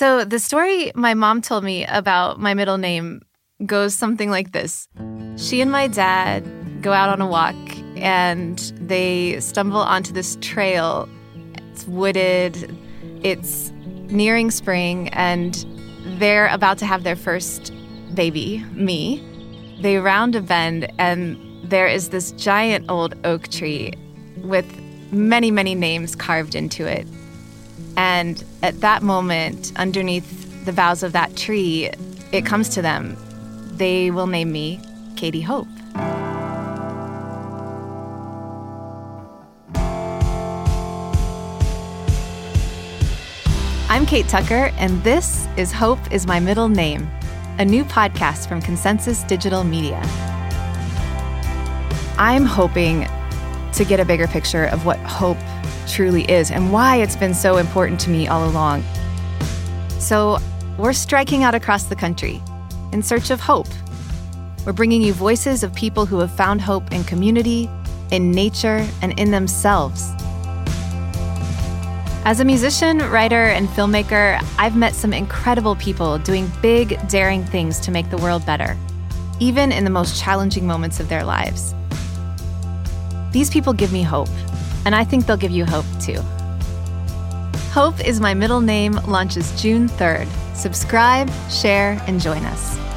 So, the story my mom told me about my middle name goes something like this She and my dad go out on a walk and they stumble onto this trail. It's wooded, it's nearing spring, and they're about to have their first baby, me. They round a bend, and there is this giant old oak tree with many, many names carved into it. And at that moment, underneath the boughs of that tree, it comes to them. They will name me Katie Hope. I'm Kate Tucker, and this is Hope is My Middle Name, a new podcast from Consensus Digital Media. I'm hoping to get a bigger picture of what hope truly is and why it's been so important to me all along. So, we're striking out across the country in search of hope. We're bringing you voices of people who have found hope in community, in nature, and in themselves. As a musician, writer, and filmmaker, I've met some incredible people doing big, daring things to make the world better, even in the most challenging moments of their lives. These people give me hope, and I think they'll give you hope too. Hope is my middle name launches June 3rd. Subscribe, share, and join us.